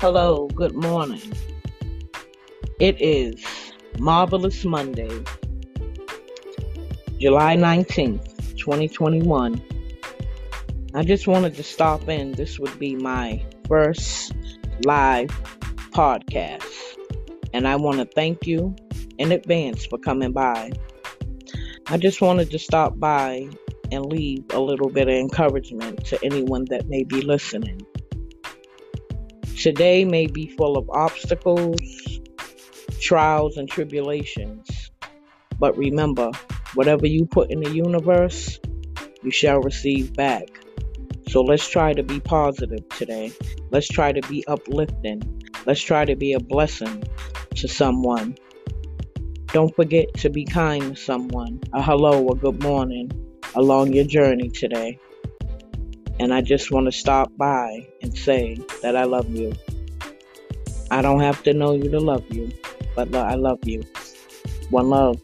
Hello, good morning. It is Marvelous Monday, July 19th, 2021. I just wanted to stop in. This would be my first live podcast. And I want to thank you in advance for coming by. I just wanted to stop by and leave a little bit of encouragement to anyone that may be listening. Today may be full of obstacles, trials, and tribulations. But remember, whatever you put in the universe, you shall receive back. So let's try to be positive today. Let's try to be uplifting. Let's try to be a blessing to someone. Don't forget to be kind to someone. A hello, a good morning along your journey today. And I just want to stop by and say that I love you. I don't have to know you to love you, but I love you. One love.